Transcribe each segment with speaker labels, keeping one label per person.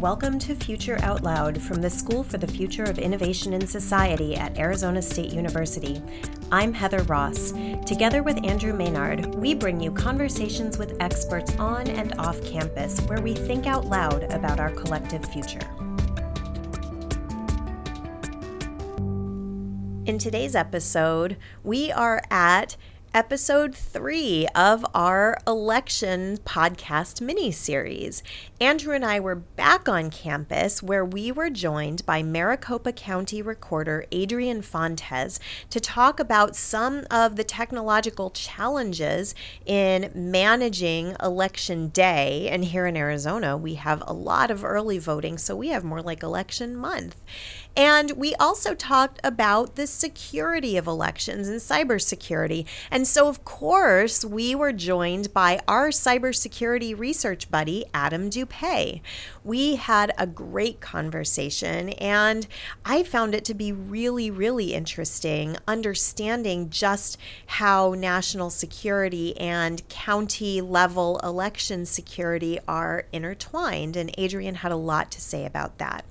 Speaker 1: Welcome to Future Out Loud from the School for the Future of Innovation in Society at Arizona State University. I'm Heather Ross. Together with Andrew Maynard, we bring you conversations with experts on and off campus where we think out loud about our collective future. In today's episode, we are at episode three of our election podcast mini series. Andrew and I were back on campus where we were joined by Maricopa County Recorder Adrian Fontes to talk about some of the technological challenges in managing election day. And here in Arizona, we have a lot of early voting, so we have more like election month. And we also talked about the security of elections and cybersecurity. And so, of course, we were joined by our cybersecurity research buddy, Adam Doupé. We had a great conversation, and I found it to be really, really interesting understanding just how national security and county level election security are intertwined. And Adrian had a lot to say about that.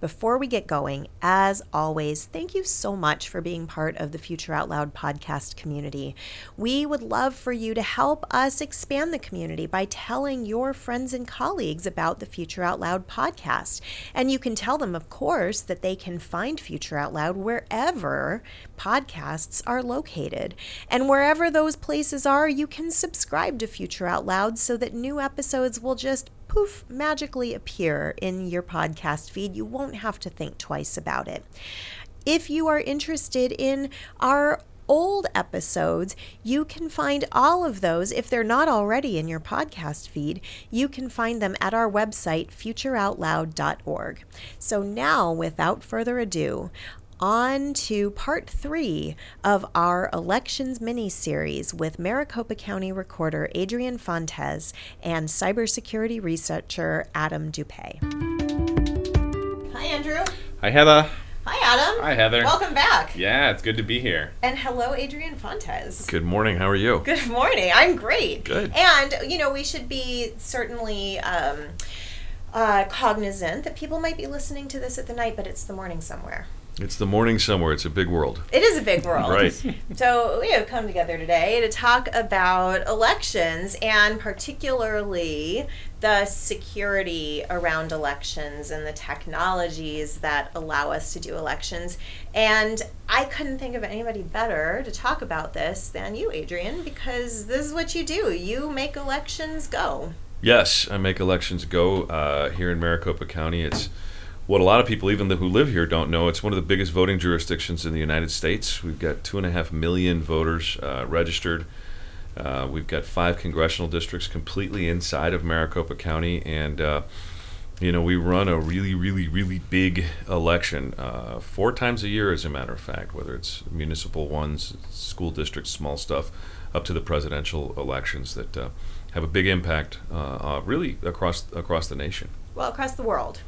Speaker 1: Before we get going, as always, thank you so much for being part of the Future Out Loud podcast community. We would love for you to help us expand the community by telling your friends and colleagues about the Future Out Loud podcast. And you can tell them, of course, that they can find Future Out Loud wherever podcasts are located. And wherever those places are, you can subscribe to Future Out Loud so that new episodes will just poof, magically appear in your podcast feed. You won't have to think twice about it. If you are interested in our old episodes, you can find all of those. If they're not already in your podcast feed, you can find them at our website, futureoutloud.org. So now, without further ado, on to part three of our elections mini series with Maricopa County Recorder Adrian Fontes and cybersecurity researcher Adam Doupé. Hi, Andrew.
Speaker 2: Hi, Heather.
Speaker 1: Hi, Adam.
Speaker 2: Hi, Heather.
Speaker 1: Welcome back.
Speaker 2: Yeah, it's good to be here.
Speaker 1: And hello, Adrian Fontes.
Speaker 3: Good morning. How are you?
Speaker 1: Good morning. I'm great.
Speaker 3: Good.
Speaker 1: And, you know, we should be certainly. Um, uh, cognizant that people might be listening to this at the night, but it's the morning somewhere.
Speaker 3: It's the morning somewhere. It's a big world.
Speaker 1: It is a big world.
Speaker 3: Right.
Speaker 1: So we have come together today to talk about elections and particularly the security around elections and the technologies that allow us to do elections. And I couldn't think of anybody better to talk about this than you, Adrian, because this is what you do. You make elections go.
Speaker 3: Yes, I make elections go uh, here in Maricopa County. It's what a lot of people, even the, who live here, don't know. It's one of the biggest voting jurisdictions in the United States. We've got two and a half million voters uh, registered. Uh, we've got five congressional districts completely inside of Maricopa County, and uh, you know we run a really, really, really big election uh, four times a year, as a matter of fact. Whether it's municipal ones, school districts, small stuff, up to the presidential elections that uh, have a big impact, uh, really across across the nation.
Speaker 1: Well, across the world.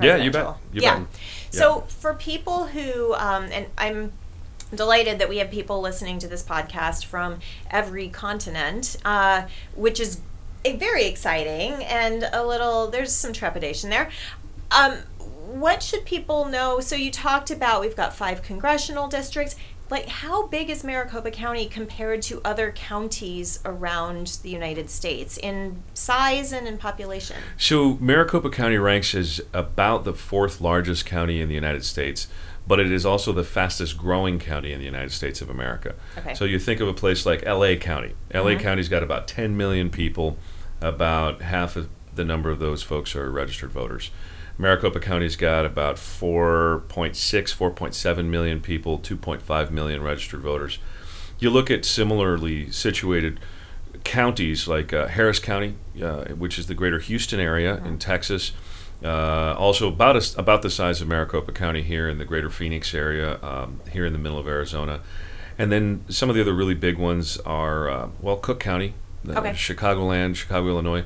Speaker 3: Yeah, you bet. You
Speaker 1: yeah.
Speaker 3: bet.
Speaker 1: So for people who, um, and I'm delighted that we have people listening to this podcast from every continent, uh, which is a very exciting and a little. There's some trepidation there. Um, what should people know? So you talked about we've got five congressional districts like how big is Maricopa County compared to other counties around the United States in size and in population?
Speaker 3: So Maricopa County ranks as about the fourth largest county in the United States, but it is also the fastest growing county in the United States of America.
Speaker 1: Okay.
Speaker 3: So you think of a place like LA County. LA
Speaker 1: Mhm.
Speaker 3: County's got about 10 million people. About half of the number of those folks are registered voters. Maricopa County's got about 4.6, 4.7 million people, 2.5 million registered voters. You look at similarly situated counties like uh, Harris County, uh, which is the greater Houston area in Texas, uh, also about a, about the size of Maricopa County here in the greater Phoenix area, um, here in the middle of Arizona. And then some of the other really big ones are, uh, well, Cook County,
Speaker 1: Okay.
Speaker 3: Chicagoland, Chicago, Illinois.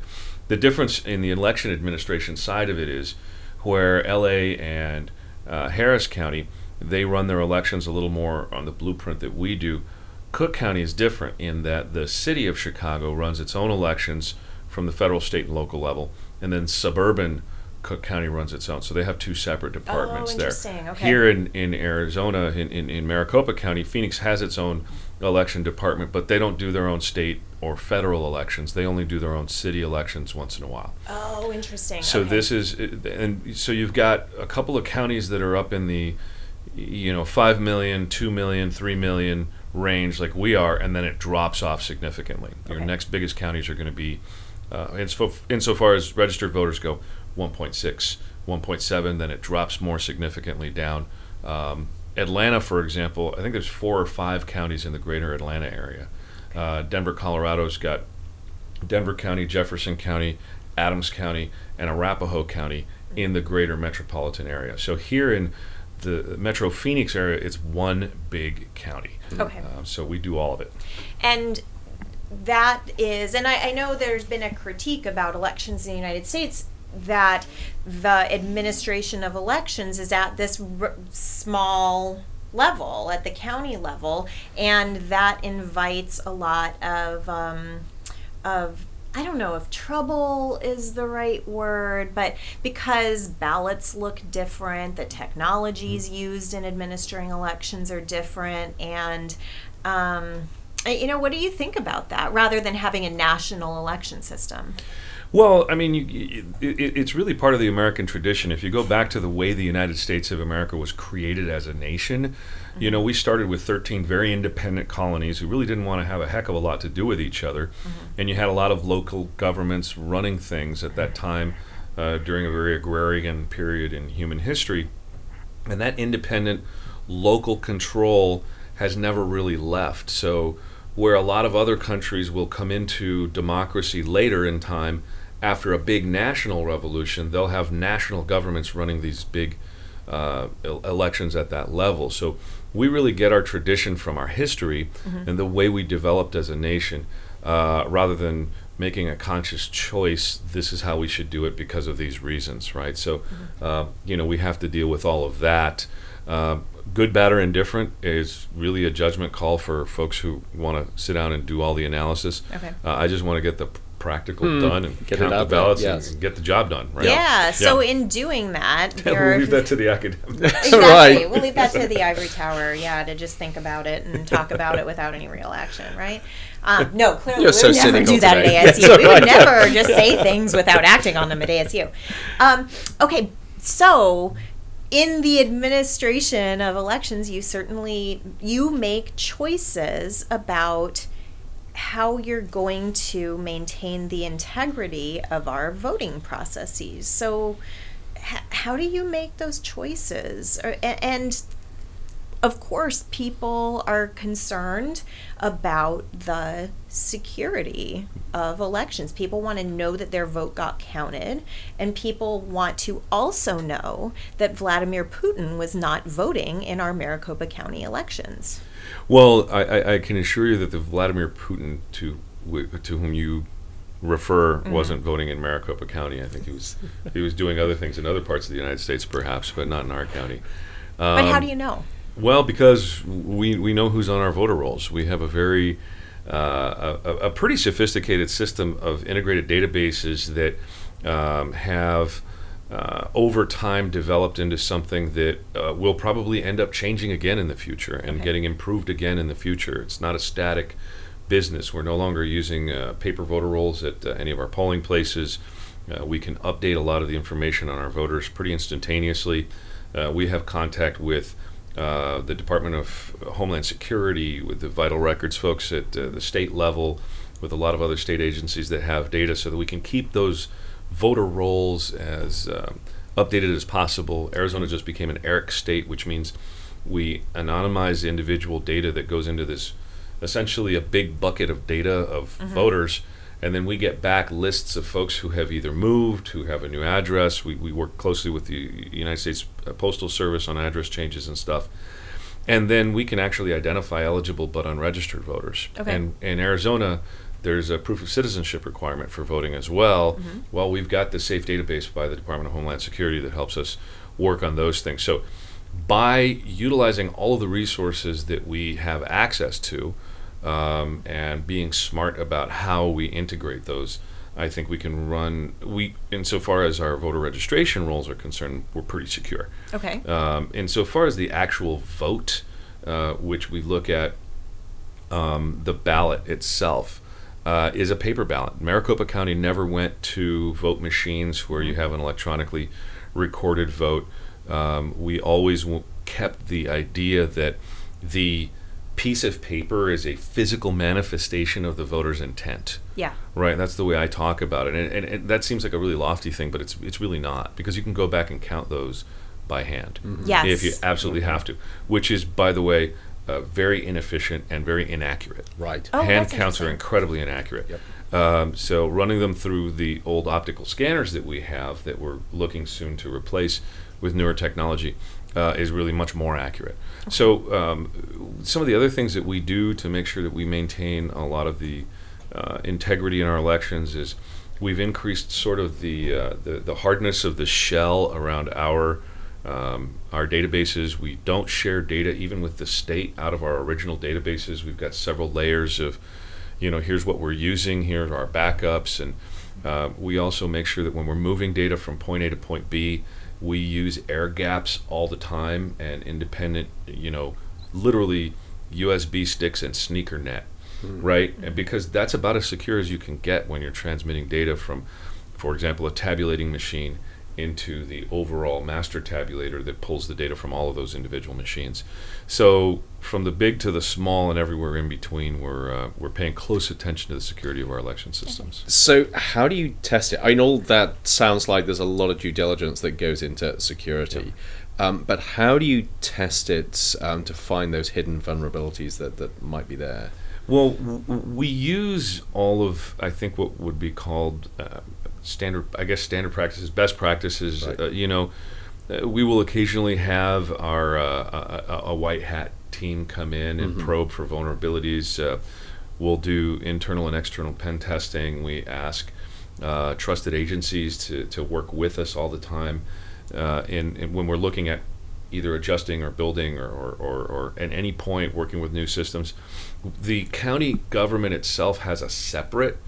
Speaker 3: The difference in the election administration side of it is where LA and uh, Harris County, they run their elections a little more on the blueprint that we do. Cook County is different in that the city of Chicago runs its own elections from the federal, state, and local level, and then suburban Cook County runs its own. So they have two separate departments there.
Speaker 1: Oh, interesting. Okay.
Speaker 3: Here in, in Arizona, in, in, in Maricopa County, Phoenix has its own election department, but they don't do their own state or federal elections. They only do their own city elections once in a while.
Speaker 1: Oh, interesting.
Speaker 3: So
Speaker 1: Okay.
Speaker 3: this is, and so you've got a couple of counties that are up in the, you know, five million, two million, three million range, like we are, and then it drops off significantly. Your next biggest counties are going to be, uh, inso- insofar as registered voters go, 1.6, 1.7. Then it drops more significantly down. Um, Atlanta, for example, I think there's four or five counties in the greater Atlanta area. Uh, Denver, Colorado's got Denver County, Jefferson County, Adams County, and Arapahoe County in the greater metropolitan area. So here in the Metro Phoenix area, it's one big county.
Speaker 1: Okay.
Speaker 3: Uh, so we do all of it.
Speaker 1: And that is, and I, I know there's been a critique about elections in the United States that the administration of elections is at this r- small level, at the county level, and that invites a lot of, um, of I don't know if trouble is the right word, but because ballots look different, the technologies used in administering elections are different, and um, uh, you know, what do you think about that rather than having a national election system?
Speaker 3: Well, I mean, you, it, it- it's really part of the American tradition. If you go back to the way the United States of America was created as a nation, you know, we started with 13 very independent colonies who really didn't want to have a heck of a lot to do with each other. And you had a lot of local governments running things at that time uh, during a very agrarian period in human history. And that independent local control has never really left. So, where a lot of other countries will come into democracy later in time, after a big national revolution, they'll have national governments running these big uh, el- elections at that level. So, we really get our tradition from our history and the way we developed as a nation, uh, rather than making a conscious choice. This is how we should do it because of these reasons, right? So, uh, you know, we have to deal with all of that. Uh, good, bad, or indifferent is really a judgment call for folks who want to sit down and do all the analysis.
Speaker 1: Okay.
Speaker 3: Uh, I just want to get the p- practical done and
Speaker 4: Get
Speaker 3: count the
Speaker 4: out there,
Speaker 3: ballots
Speaker 4: yes.
Speaker 3: and, and get the job done. Right?
Speaker 1: Yeah. So in doing that,
Speaker 3: we'll leave that to the academics.
Speaker 1: exactly.
Speaker 4: Right.
Speaker 1: We'll leave that to the ivory tower. Yeah, to just think about it and talk about it without any real action, right? Um, no, clearly
Speaker 4: You're
Speaker 1: we
Speaker 4: so
Speaker 1: would never do that
Speaker 4: today.
Speaker 1: at ASU.
Speaker 4: That's
Speaker 1: we would
Speaker 4: right.
Speaker 1: never just say things without acting on them at ASU. Um, okay, so in the administration of elections, you certainly you make choices about how you're going to maintain the integrity of our voting processes. So, h- how do you make those choices? Or, a- and of course, people are concerned about the security of elections. People want to know that their vote got counted, and people want to also know that Vladimir Putin was not voting in our Maricopa County elections.
Speaker 3: Well, I, I, I can assure you that the Vladimir Putin to to whom you refer
Speaker 1: Mm-hmm.
Speaker 3: wasn't voting in Maricopa County. I think he was he was doing other things in other parts of the United States, perhaps, but not in our county.
Speaker 1: But how
Speaker 3: Um,
Speaker 1: do you know?
Speaker 3: Well, because we we know who's on our voter rolls. We have a very uh, a, a pretty sophisticated system of integrated databases that um, have uh, over time developed into something that uh, will probably end up changing again in the future and
Speaker 1: Okay.
Speaker 3: getting improved again in the future. It's not a static business. We're no longer using uh, paper voter rolls at uh, any of our polling places. Uh, we can update a lot of the information on our voters pretty instantaneously. Uh, we have contact with uh, the Department of Homeland Security, with the vital records folks at uh, the state level, with a lot of other state agencies that have data so that we can keep those voter rolls as um, updated as possible. Arizona just became an ERIC state, which means we anonymize individual data that goes into this essentially a big bucket of data of voters. And then we get back lists of folks who have either moved, who have a new address. We, we work closely with the United States uh, Postal Service on address changes and stuff. And then we can actually identify eligible but unregistered voters.
Speaker 1: Okay.
Speaker 3: And in Arizona, there's a proof of citizenship requirement for voting as well. Well, we've got the SAVE database by the Department of Homeland Security that helps us work on those things. So, by utilizing all of the resources that we have access to um, and being smart about how we integrate those, I think we can run we insofar as our voter registration rolls are concerned, we're pretty secure.
Speaker 1: Okay.
Speaker 3: Um, insofar as the actual vote, uh, which we look at, um, the ballot itself uh, is a paper ballot. Maricopa County never went to vote machines where you have an electronically recorded vote. Um, we always w- kept the idea that the piece of paper is a physical manifestation of the voter's intent.
Speaker 1: Yeah.
Speaker 3: Right, that's the way I talk about it, and, and, and that seems like a really lofty thing, but it's it's really not because you can go back and count those by hand
Speaker 1: Yes.
Speaker 3: if you absolutely have to, which is, by the way, uh, very inefficient and very inaccurate.
Speaker 4: Right.
Speaker 1: Oh,
Speaker 3: Hand counts are incredibly inaccurate.
Speaker 4: Yep.
Speaker 3: Um, so running them through the old optical scanners that we have that we're looking soon to replace with newer technology uh, is really much more accurate. So um, some of the other things that we do to make sure that we maintain a lot of the uh, integrity in our elections is we've increased sort of the, uh, the the hardness of the shell around our um, our databases. We don't share data even with the state out of our original databases. We've got several layers of, you know, here's what we're using, here's our backups, and uh, we also make sure that when we're moving data from point A to point B, we use air gaps all the time and independent, you know, literally USB sticks and sneaker net, right? And because that's about as secure as you can get when you're transmitting data from, for example, a tabulating machine into the overall master tabulator that pulls the data from all of those individual machines. So from the big to the small and everywhere in between, we're uh, we're paying close attention to the security of our election systems.
Speaker 4: So, how do you test it? I mean, all that sounds like there's a lot of due diligence that goes into security. Um, but how do you test it um, to find those hidden vulnerabilities that, that might be there?
Speaker 3: Well, w- w- we use all of I think what would be called uh, standard, I guess standard practices, best practices.
Speaker 4: Right.
Speaker 3: Uh, you know, uh, we will occasionally have our uh, a, a, white hat team come in and probe for vulnerabilities. Uh, we'll do internal and external pen testing. We ask uh, trusted agencies to, to work with us all the time. Uh, and, and when we're looking at either adjusting or building or, or, or, or at any point working with new systems, the county government itself has a separate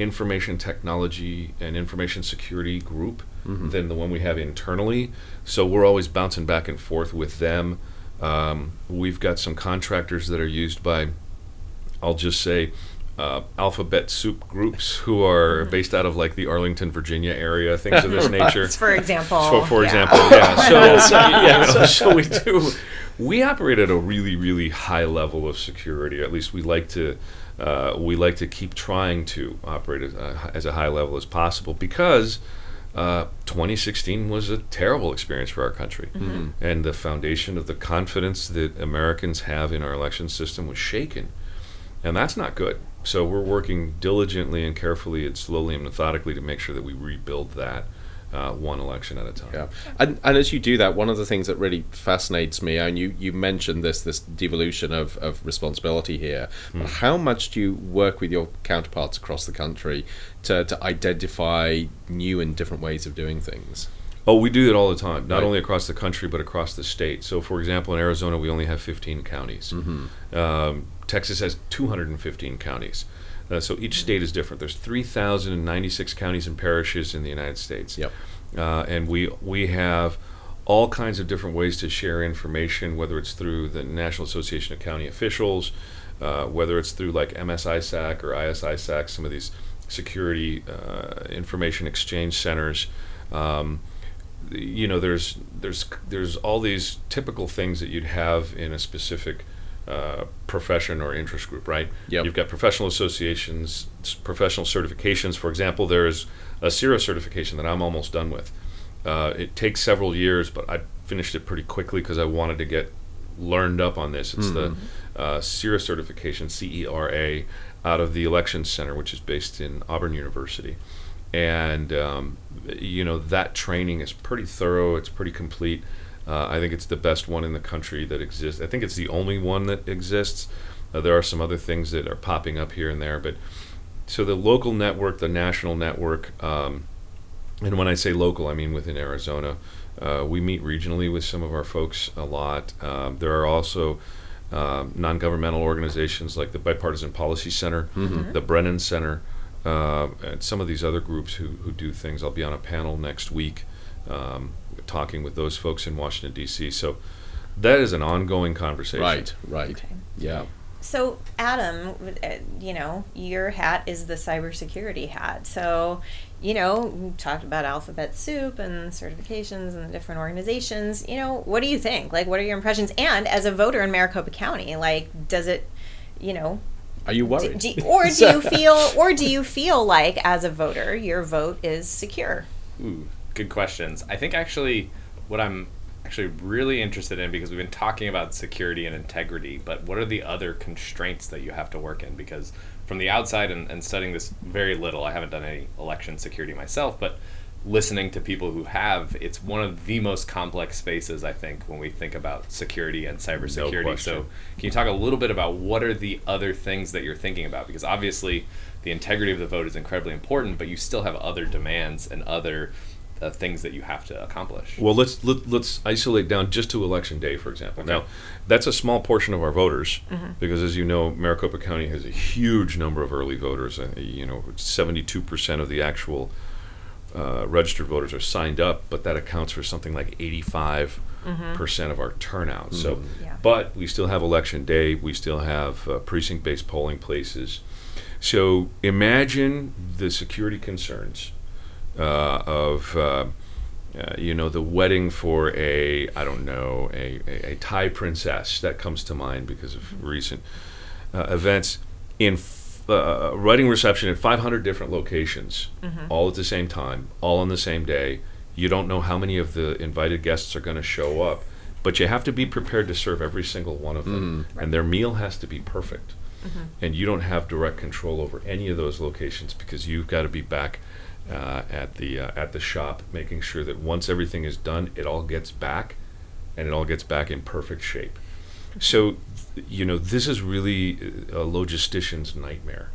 Speaker 3: information technology and information security group than the one we have internally. So we're always bouncing back and forth with them. Um, we've got some contractors that are used by, I'll just say, uh, alphabet soup groups who are based out of like the Arlington, Virginia area, things of this nature.
Speaker 1: For example.
Speaker 3: So, for
Speaker 1: yeah.
Speaker 3: example, yeah. So, yeah, so, so we do. We operate at a really, really high level of security. At least we like to. Uh, we like to keep trying to operate as a, as a high level as possible because uh, 2016 was a terrible experience for our country, and the foundation of the confidence that Americans have in our election system was shaken, and that's not good. So we're working diligently and carefully and slowly and methodically to make sure that we rebuild that uh, one election at a time.
Speaker 4: Yeah, and and as you do that, one of the things that really fascinates me, and you you mentioned this this devolution of, of responsibility here. But how much do you work with your counterparts across the country to to identify new and different ways of doing things?
Speaker 3: Oh, we do it all the time, not
Speaker 4: Right.
Speaker 3: only across the country, but across the state. So, for example, in Arizona, we only have 15 counties. Um, Texas has 215 counties. Uh, so each state is different. There's 3,096 counties and parishes in the United States.
Speaker 4: Yep.
Speaker 3: Uh, and we we have all kinds of different ways to share information, whether it's through the National Association of County Officials, uh, whether it's through like MSISAC or EI-ISAC, some of these security uh, information exchange centers. Um, you know, there's there's there's all these typical things that you'd have in a specific uh, profession or interest group, right?
Speaker 4: Yep.
Speaker 3: You've got professional associations, professional certifications. For example, there is a CERA certification that I'm almost done with. Uh, it takes several years, but I finished it pretty quickly because I wanted to get learned up on this. It's the uh, CERA certification, C E R A, out of the Elections Center, which is based in Auburn University. And, um, you know, that training is pretty thorough, it's pretty complete. Uh, I think it's the best one in the country that exists. I think it's the only one that exists. Uh, there are some other things that are popping up here and there, but so the local network, the national network, um, and when I say local, I mean within Arizona. Uh, we meet regionally with some of our folks a lot. Um, there are also um, non governmental organizations like the Bipartisan Policy Center, the Brennan Center, uh, and some of these other groups who, who do things. I'll be on a panel next week um, talking with those folks in Washington, D.C. So that is an ongoing conversation.
Speaker 4: Right, right.
Speaker 1: Okay.
Speaker 4: Yeah.
Speaker 1: So, Adam, uh, you know, your hat is the cybersecurity hat. So, you know, we talked about alphabet soup and certifications and the different organizations. You know, what do you think? Like, what are your impressions? And as a voter in Maricopa County, like, does it, you know,
Speaker 4: Are you
Speaker 1: do,
Speaker 4: worried?
Speaker 1: do, or do you feel, or do you feel like as a voter, your vote is secure?
Speaker 2: Ooh, good questions. I think actually what I'm actually really interested in because we've been talking about security and integrity, but what are the other constraints that you have to work in? Because from the outside and, and studying this very little, I haven't done any election security myself, but listening to people who have, it's one of the most complex spaces, I think, when we think about security and cybersecurity.
Speaker 3: question.
Speaker 2: so, can you talk a little bit about what are the other things that you're thinking about? Because obviously, the integrity of the vote is incredibly important, but you still have other demands and other uh, things that you have to accomplish.
Speaker 3: Well, let's let, let's isolate down just to election day, for example. Now, that's a small portion of our voters because, as you know, Maricopa County has a huge number of early voters. Uh, you know, seventy-two percent of the actual uh, registered voters are signed up, but that accounts for something like eighty-five percent of our turnout. So,
Speaker 1: Yeah.
Speaker 3: but we still have election day. We still have uh, precinct-based polling places. So imagine the security concerns of uh, uh, you know the wedding for a I don't know a, a, a Thai princess that comes to mind because of recent uh, events in f- uh, a wedding reception at 500 different locations all at the same time all on the same day. You don't know how many of the invited guests are going to show up but you have to be prepared to serve every single one of them. And their meal has to be perfect. And you don't have direct control over any of those locations because you've got to be back uh, at the uh, at the shop, making sure that once everything is done, it all gets back, and it all gets back in perfect shape. So, you know, this is really a logistician's nightmare,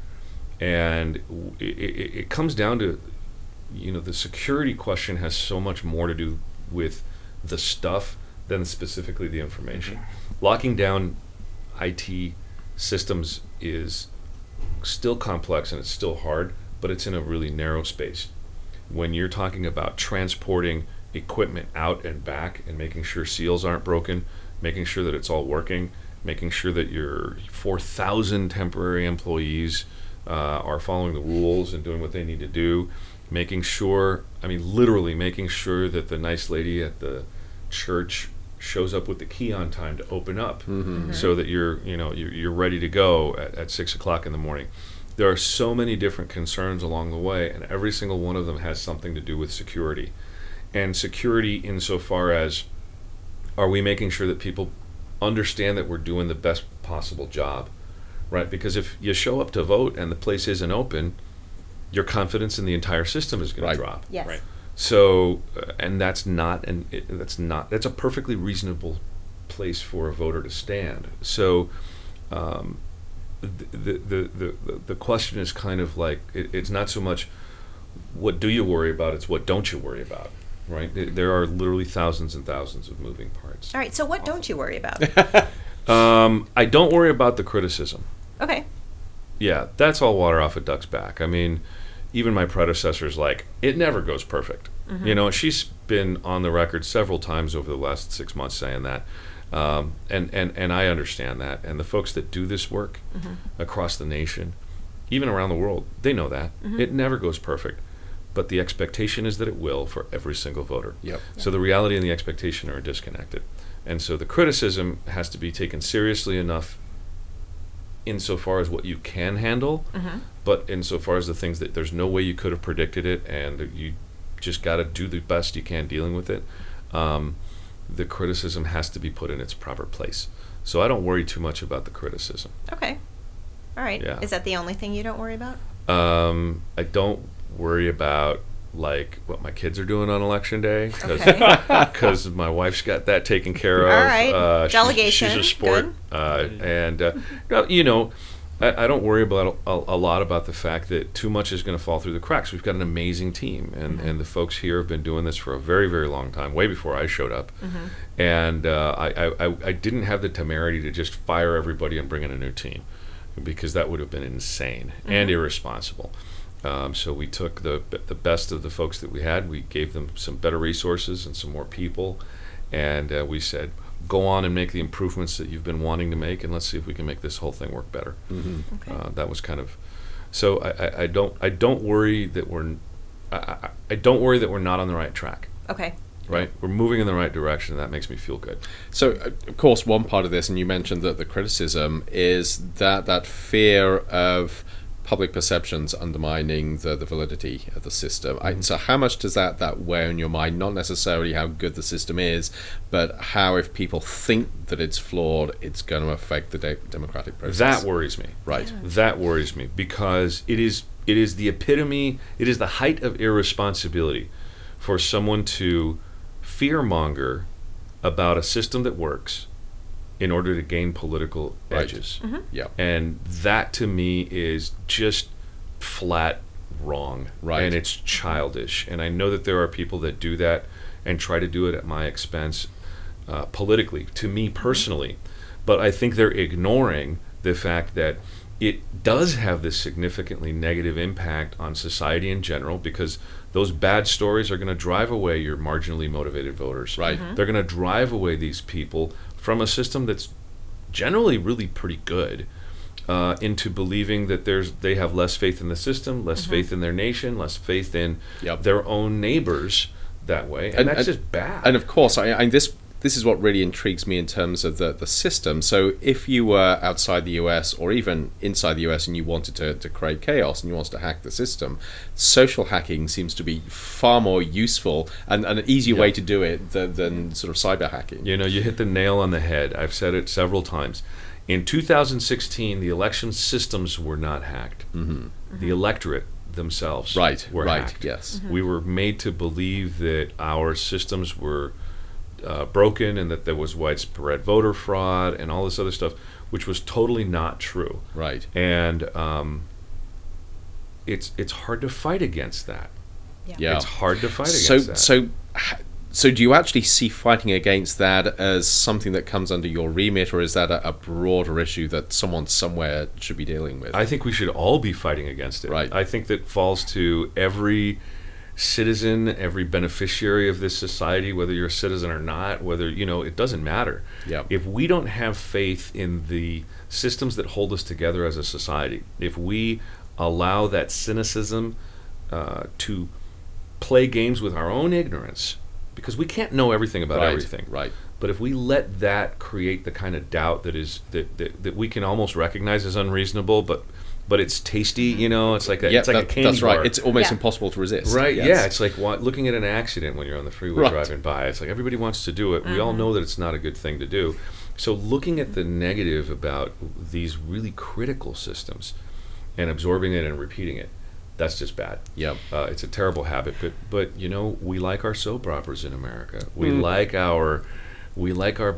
Speaker 3: and it, it comes down to, you know, the security question has so much more to do with the stuff than specifically the information. Locking down IT systems is still complex and it's still hard, but it's in a really narrow space. When you're talking about transporting equipment out and back and making sure seals aren't broken, making sure that it's all working, making sure that your 4,000 temporary employees uh, are following the rules and doing what they need to do, making sure, I mean, literally making sure that the nice lady at the church shows up with the key on time to open up so that you're you know you're, you're ready to go at, at six o'clock in the morning there are so many different concerns along the way and every single one of them has something to do with security and security insofar as are we making sure that people understand that we're doing the best possible job right because if you show up to vote and the place isn't open your confidence in the entire system is going
Speaker 4: Right.
Speaker 3: to drop
Speaker 1: Yes.
Speaker 2: Right.
Speaker 3: so, uh, and that's not, and that's not, that's a perfectly reasonable place for a voter to stand. So, um, the, the, the, the, question is kind of like, it, it's not so much what do you worry about, it's what don't you worry about, right? There- are literally thousands and thousands of moving parts.
Speaker 1: All right. So, what don't you worry about?
Speaker 3: Um, I don't worry about the criticism.
Speaker 1: Okay.
Speaker 3: Yeah, that's all water off a duck's back. I mean, even my predecessor's like, it never goes perfect. You know, she's been on the record several times over the last six months saying that. Um, and, and, and I understand that. And the folks that do this work across the nation, even around the world, they know that. It never goes perfect. But the expectation is that it will for every single voter.
Speaker 4: Yep.
Speaker 3: So the reality and the expectation are disconnected. And so the criticism has to be taken seriously enough insofar as what you can handle, but insofar as the things that there's no way you could have predicted it and you just got to do the best you can dealing with it, um, the criticism has to be put in its proper place. So I don't worry too much about the criticism.
Speaker 1: Okay. All right.
Speaker 3: Yeah.
Speaker 1: Is that the only thing you don't worry about?
Speaker 3: Um, I don't worry about like what my kids are doing on election day because
Speaker 1: Okay.
Speaker 3: my wife's got that taken care of.
Speaker 1: All right.
Speaker 3: Uh,
Speaker 1: Delegation.
Speaker 3: She's, a sport, uh, and uh, you know, I, I don't worry about a, a lot about the fact that too much is going to fall through the cracks. We've got an amazing team, and, and the folks here have been doing this for a very very long time, way before I showed up, and uh, I, I I- didn't have the temerity to just fire everybody and bring in a new team because that would have been insane and irresponsible. Um, so we took the the best of the folks that we had. We gave them some better resources and some more people, and uh, we said, "Go on and make the improvements that you've been wanting to make, and let's see if we can make this whole thing work better."
Speaker 1: Okay.
Speaker 3: Uh, that was kind of. So I, I, I don't I don't worry that we're n- I, I, I don't worry that we're not on the right track.
Speaker 1: okay.
Speaker 3: Right, we're moving in the right direction, and that makes me feel good.
Speaker 4: So, uh, of course, one part of this, and you mentioned that the criticism is that that fear of public perceptions undermining the, the validity of the system. I, so, how much does that that weigh on your mind? Not necessarily how good the system is, but how if people think that it's flawed, it's going to affect the de- democratic process.
Speaker 3: That worries me.
Speaker 4: right.
Speaker 3: That worries me because it is it is the epitome, it is the height of irresponsibility for someone to fearmonger about a system that works in order to gain political
Speaker 4: Right.
Speaker 3: edges. Mm-hmm.
Speaker 4: Yeah.
Speaker 3: And that to me is just flat wrong.
Speaker 4: Right.
Speaker 3: And it's childish. And I know that there are people that do that and try to do it at my expense uh, politically, to me mm-hmm. personally. But I think they're ignoring the fact that it does have this significantly negative impact on society in general because those bad stories are going to drive away your marginally motivated voters.
Speaker 4: Right. Mm-hmm.
Speaker 3: They're going to drive away these people from a system that's generally really pretty good uh, into believing that there's they have less faith in the system, less faith in their nation, less faith in
Speaker 4: Yep.
Speaker 3: their own neighbors that way, and,
Speaker 4: And-
Speaker 3: that's
Speaker 4: and-
Speaker 3: just bad.
Speaker 4: And of course, I, I this this is what really intrigues me in terms of the, the system. So if you were outside the US or even inside the US and you wanted to, to create chaos and you wanted to hack the system, social hacking seems to be far more useful and, and an easier way to do it than, than sort of cyber hacking.
Speaker 3: You know, you hit the nail on the head. I've said it several times. In 2016, the election systems were not hacked. Mm-hmm. The electorate themselves
Speaker 4: Right,
Speaker 3: were
Speaker 4: right,
Speaker 3: hacked.
Speaker 4: yes.
Speaker 3: We were made to believe that our systems were uh, broken and that there was widespread voter fraud and all this other stuff, which was totally not true.
Speaker 4: Right.
Speaker 3: And um, it's it's hard to fight against that.
Speaker 4: Yeah.
Speaker 3: It's hard to fight against
Speaker 4: so
Speaker 3: that.
Speaker 4: so so do you actually see fighting against that as something that comes under your remit or is that a, a broader issue that someone somewhere should be dealing with
Speaker 3: I think we should all be fighting against it.
Speaker 4: Right.
Speaker 3: I think that falls to every citizen, every beneficiary of this society, whether you're a citizen or not, whether, you know, it doesn't matter.
Speaker 4: Yep.
Speaker 3: If we don't have faith in the systems that hold us together as a society, if we allow that cynicism uh, to play games with our own ignorance, because we can't know everything about
Speaker 4: Right,
Speaker 3: everything.
Speaker 4: right.
Speaker 3: But if we let that create the kind of doubt that is that, that, that we can almost recognize as unreasonable, but but it's tasty, you know, it's like a,
Speaker 4: yeah
Speaker 3: it's like
Speaker 4: that-
Speaker 3: a candy
Speaker 4: that's right it's almost
Speaker 1: Yeah.
Speaker 4: impossible to resist
Speaker 3: Right,
Speaker 4: yes.
Speaker 3: yeah. It's like wa- looking at an accident when you're on the freeway
Speaker 4: Right.
Speaker 3: driving by. It's like everybody wants to do it. We all know that it's not a good thing to do. So looking at the negative about these really critical systems and absorbing it and repeating it, that's just bad.
Speaker 4: Yep.
Speaker 3: Uh, it's a terrible habit, but but you know we like our soap operas in America. We
Speaker 4: Mm.
Speaker 3: like our we like our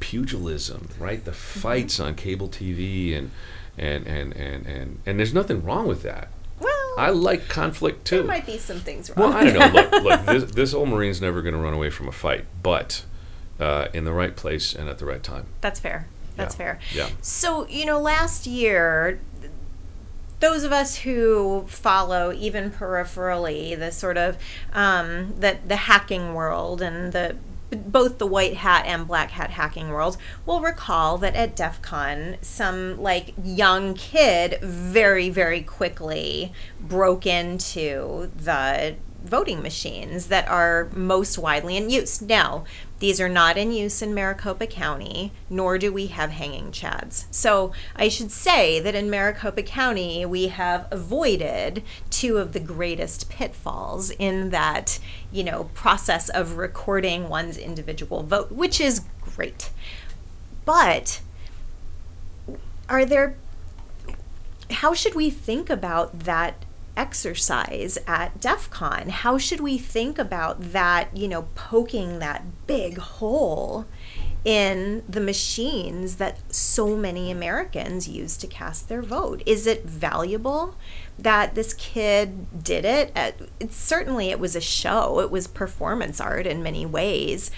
Speaker 3: pugilism, right? The fights on cable TV and and and and and and there's nothing wrong with that.
Speaker 1: Well,
Speaker 3: I like conflict too.
Speaker 1: there might be some things wrong.
Speaker 3: Well, I don't know. Look, look this, this old Marine's never going to run away from a fight, but uh, in the right place and at the right time.
Speaker 1: That's fair. That's
Speaker 3: Yeah.
Speaker 1: fair.
Speaker 3: Yeah.
Speaker 1: So, you know, last year, those of us who follow even peripherally the sort of um, the the hacking world and the both the white hat and black hat hacking world will recall that at DEF CON, some like young kid very, very quickly broke into the voting machines that are most widely in use. Now, these are not in use in Maricopa County, nor do we have hanging chads. So I should say that in Maricopa County, we have avoided two of the greatest pitfalls in that, you know, process of recording one's individual vote, which is great. But are there how should we think about that exercise at DEF CON? How should we think about that, you know, poking that big hole in the machines that so many Americans use to cast their vote? Is it valuable that this kid did it? Uh, It, certainly, it was a show, it was performance art in many ways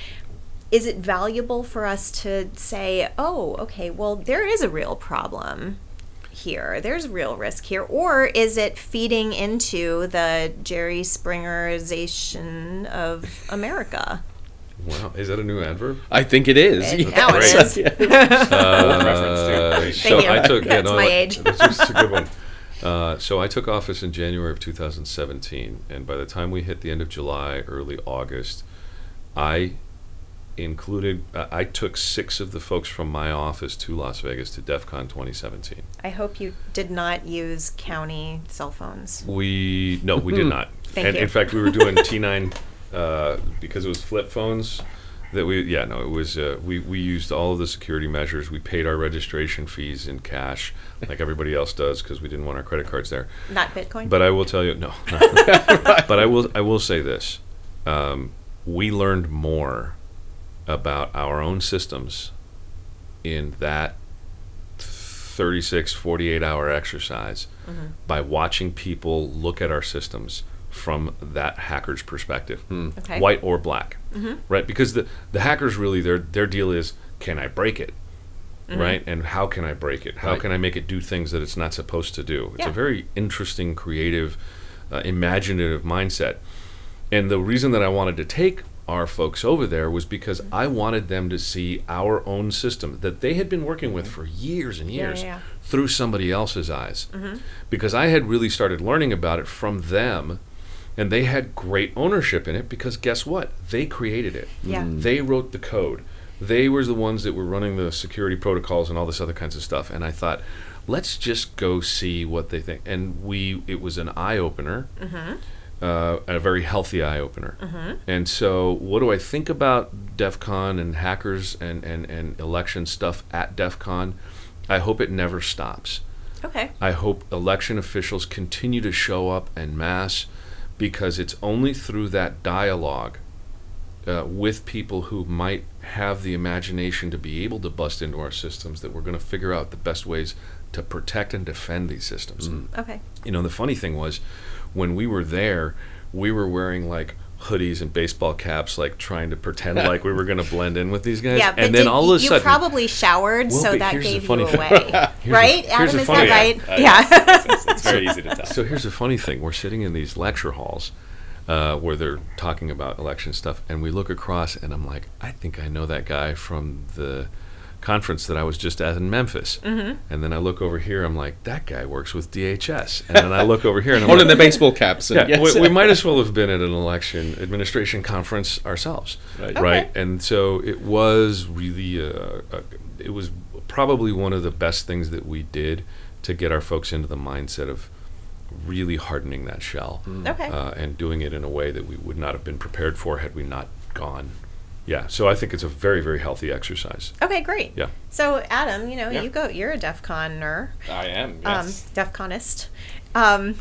Speaker 1: is it valuable for us to say, oh, okay, well, there is a real problem? Here. There's real risk here. Or is it feeding into the Jerry Springerization of America?
Speaker 3: Wow, is that a new adverb?
Speaker 4: I think it is.
Speaker 1: It- now it is.
Speaker 3: Uh, so
Speaker 1: you.
Speaker 3: I took
Speaker 1: Yeah, it's
Speaker 3: no,
Speaker 1: my
Speaker 3: like,
Speaker 1: age.
Speaker 3: This is a good one. Uh, so I took office in January of 2017, and by the time we hit the end of July, early August, I included. Uh, I took six of the folks from my office to Las Vegas to DEF CON 2017.
Speaker 1: I hope you did not use county cell phones.
Speaker 3: We no, we did not.
Speaker 1: Thank
Speaker 3: and
Speaker 1: you.
Speaker 3: in fact, we were doing T9 uh, because it was flip phones. That we yeah no it was uh, we we used all of the security measures. We paid our registration fees in cash like everybody else does because we didn't want our credit cards there.
Speaker 1: Not Bitcoin?
Speaker 3: But I will tell you no. no. But I will I will say this: um, we learned more about our own systems in that 36 48 hour exercise mm-hmm. by watching people look at our systems from that hacker's perspective hmm.
Speaker 1: Okay.
Speaker 3: white or black mm-hmm. right? Because the the hackers really their their deal is can i break it mm-hmm. right? And how can i break it? How
Speaker 4: Right.
Speaker 3: can i make it do things that it's not supposed to do? It's
Speaker 1: Yeah.
Speaker 3: a very interesting creative uh, imaginative mindset. And the reason that i wanted to take our folks over there was because i wanted them to see our own system that they had been working with for years and years
Speaker 1: yeah, yeah.
Speaker 3: through somebody else's eyes. Because i had really started learning about it from them and they had great ownership in it because guess what? They created it.
Speaker 1: Yeah.
Speaker 4: Mm.
Speaker 3: they wrote the code. They were the ones that were running the security protocols and all this other kinds of stuff and i thought let's just go see what they think. And we it was an eye-opener uh, a very healthy eye-opener and so what do i think about def con and hackers and, and, and election stuff at def con i hope it never stops
Speaker 1: okay.
Speaker 3: I hope election officials continue to show up en masse because it's only through that dialogue uh, with people who might have the imagination to be able to bust into our systems that we're going to figure out the best ways to protect and defend these systems.
Speaker 1: Okay.
Speaker 3: You know, the funny thing was when we were there, we were wearing like hoodies and baseball caps, like trying to pretend like we were going to blend in with these guys.
Speaker 1: Yeah, but
Speaker 3: and then
Speaker 1: did-
Speaker 3: all of a
Speaker 1: you
Speaker 3: sudden,
Speaker 1: probably showered,
Speaker 3: Well,
Speaker 1: so that gave you away, right?
Speaker 3: here's
Speaker 1: Adam, is that
Speaker 3: thing.
Speaker 1: right?
Speaker 2: Uh,
Speaker 1: yeah.
Speaker 2: It's, it's very easy to tell.
Speaker 3: So here's the funny thing: we're sitting in these lecture halls uh, where they're talking about election stuff, and we look across, and I'm like, I think I know that guy from the conference that I was just at in Memphis. Mm-hmm. And then I look over here, I'm like, that guy works with DHS. And then I look over here, and I'm
Speaker 4: All
Speaker 3: like,
Speaker 4: in their baseball caps. And
Speaker 3: yeah,
Speaker 4: yes.
Speaker 3: we, we might as well have been at an election administration conference ourselves,
Speaker 4: Right.
Speaker 3: right?
Speaker 1: Okay.
Speaker 3: And so it was really, uh, a, it was probably one of the best things that we did to get our folks into the mindset of really hardening that shell
Speaker 1: Okay.
Speaker 3: uh, and doing it in a way that we would not have been prepared for had we not gone. Yeah, so I think it's a very, very healthy exercise.
Speaker 1: Okay, great.
Speaker 3: Yeah.
Speaker 1: So, Adam, you know,
Speaker 2: Yeah.
Speaker 1: you go. You're a DEF CONer,
Speaker 2: I am.
Speaker 1: um,
Speaker 2: Yes.
Speaker 1: DEF CONist, um,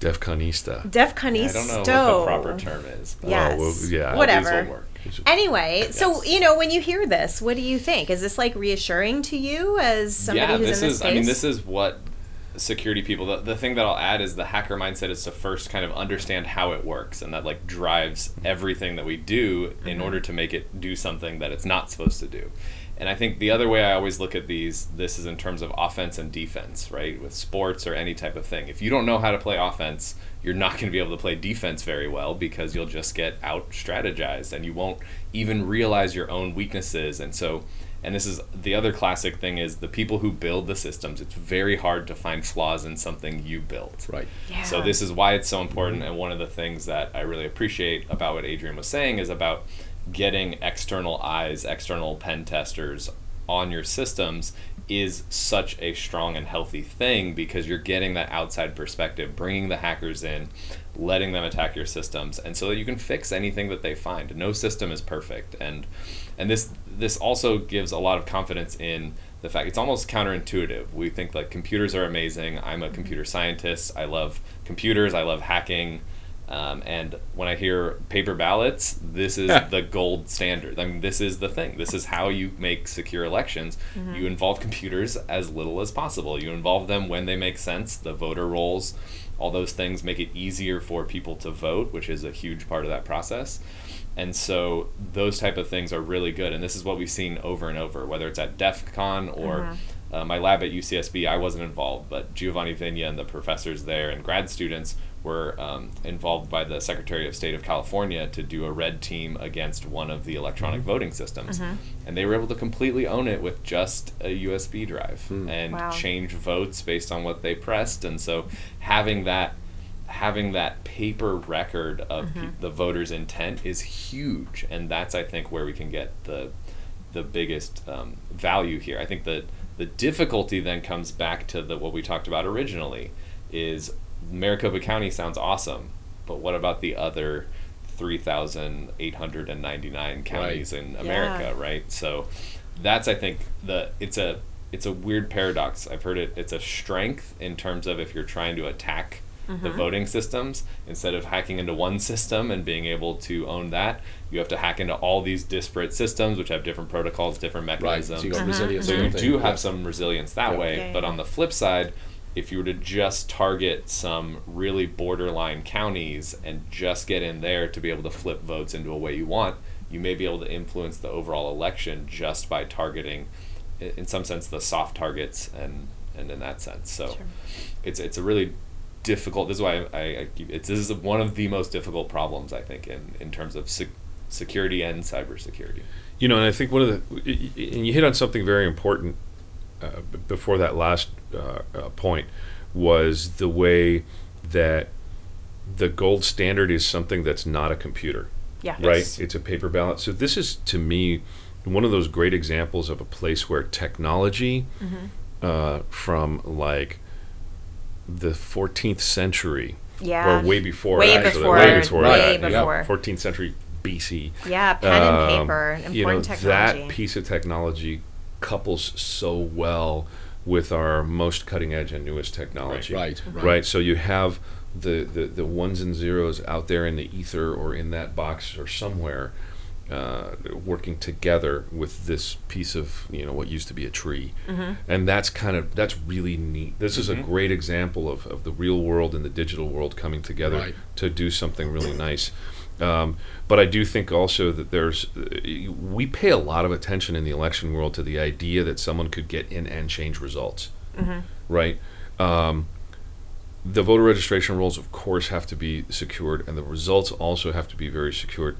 Speaker 3: DEF CONista.
Speaker 1: DEF
Speaker 2: I don't know what the proper term is. but
Speaker 1: Yes.
Speaker 3: Oh, well, yeah.
Speaker 1: Whatever.
Speaker 2: will work.
Speaker 1: Anyway, so
Speaker 2: Yes.
Speaker 1: you know, when you hear this, what do you think? Is this like reassuring to you as somebody
Speaker 2: yeah,
Speaker 1: who's
Speaker 2: this
Speaker 1: in this
Speaker 2: is.
Speaker 1: space?
Speaker 2: I mean, this is what security people. The, the thing that I'll add is the hacker mindset is to first kind of understand how it works, and that like drives everything that we do in mm-hmm. order to make it do something that it's not supposed to do. And I think the other way I always look at these, this is in terms of offense and defense, right? With sports or any type of thing. If you don't know how to play offense, you're not going to be able to play defense very well because you'll just get out strategized and you won't even realize your own weaknesses. And so, and this is the other classic thing is the people who build the systems, it's very hard to find flaws in something you built.
Speaker 4: Right.
Speaker 1: yeah.
Speaker 2: So this is why it's so important, and one of the things that I really appreciate about what Adrian was saying is about getting external eyes, external pen testers on your systems is such a strong and healthy thing because you're getting that outside perspective, bringing the hackers in, letting them attack your systems, and so that you can fix anything that they find. No system is perfect, and and this this also gives a lot of confidence in the fact it's almost counterintuitive. We think like computers are amazing. I'm a computer scientist. I love computers. I love hacking. Um, and when I hear paper ballots, this is the gold standard. I mean, this is the thing. This is how you make secure elections. You involve computers as little as possible. You involve them when they make sense. The voter rolls, all those things make it easier for people to vote, which is a huge part of that process. And so those type of things are really good. And this is what we've seen over and over, whether it's at DEF CON or uh, my lab at UCSB, I wasn't involved, but Giovanni Vigna and the professors there and grad students were um, involved by the Secretary of State of California to do a red team against one of the electronic voting systems. And they were able to completely own it with just a USB drive and
Speaker 1: Wow.
Speaker 2: change votes based on what they pressed. And so having that having that paper record of pe- the voters' intent is huge, and that's I think where we can get the the biggest um, value here. I think that the difficulty then comes back to the what we talked about originally is Maricopa County sounds awesome, but what about the other 3,899 counties in America, right? So that's I think the it's a it's a weird paradox. I've heard it. It's a strength in terms of if you're trying to attack the mm-hmm. voting systems instead of hacking into one system and being able to own that, you have to hack into all these disparate systems which have different protocols, different
Speaker 4: Right.
Speaker 2: mechanisms.
Speaker 4: So you got resilience.
Speaker 2: Mm-hmm.
Speaker 4: So
Speaker 2: you do have
Speaker 4: Yeah.
Speaker 2: some resilience that
Speaker 4: Yeah.
Speaker 2: way,
Speaker 1: Yeah,
Speaker 2: but on the flip side, if you were to just target some really borderline counties and just get in there to be able to flip votes into a way you want, you may be able to influence the overall election just by targeting, in some sense, the soft targets and and in that sense. So
Speaker 1: Sure.
Speaker 2: it's it's a really difficult. This is why I, I keep it's this is one of the most difficult problems I think in in terms of sec- security and cybersecurity.
Speaker 3: You know, and I think one of the, and you hit on something very important uh, before that last uh, uh, point was the way that the gold standard is something that's not a computer,
Speaker 1: Yeah.
Speaker 3: right?
Speaker 2: Yes.
Speaker 3: It's a paper ballot. So this is to me one of those great examples of a place where technology uh, from like the 14th century
Speaker 1: Yeah.
Speaker 3: or way before
Speaker 1: Way
Speaker 3: actually,
Speaker 1: before,
Speaker 3: way before
Speaker 1: way
Speaker 3: that,
Speaker 1: before.
Speaker 3: 14th century BC
Speaker 1: Yeah, pen and
Speaker 3: um,
Speaker 1: paper, important
Speaker 3: you know,
Speaker 1: technology.
Speaker 3: That piece of technology couples so well with our most cutting edge and newest technology.
Speaker 4: Right, right.
Speaker 3: Right. So you have the, the, the ones and zeros out there in the ether or in that box or somewhere uh, working together with this piece of you know what used to be a tree and that's kind of that's really neat this is a great example of, of the real world and the digital world coming together
Speaker 4: Right.
Speaker 3: to do something really nice um, but I do think also that there's we pay a lot of attention in the election world to the idea that someone could get in and change results right? Um, the voter registration rolls, of course, have to be secured, and the results also have to be very secured.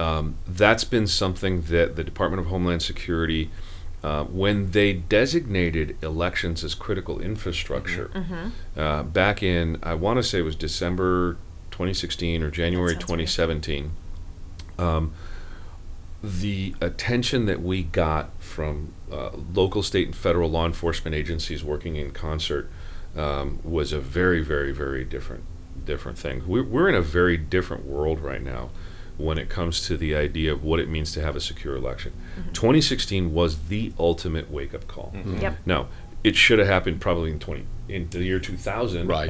Speaker 3: Um, that's been something that the Department of Homeland Security, uh, when they designated elections as critical infrastructure, uh, back in, I want to say it was December 2016 or January 2017, um, the attention that we got from uh, local, state, and federal law enforcement agencies working in concert um, was a very, very, very different, different thing. We're, we're in a very different world right now when it comes to the idea of what it means to have a secure election. 2016 was the ultimate wake-up call.
Speaker 1: Yep.
Speaker 3: Now, it should have happened probably in 20 in the year 2000,
Speaker 4: Right.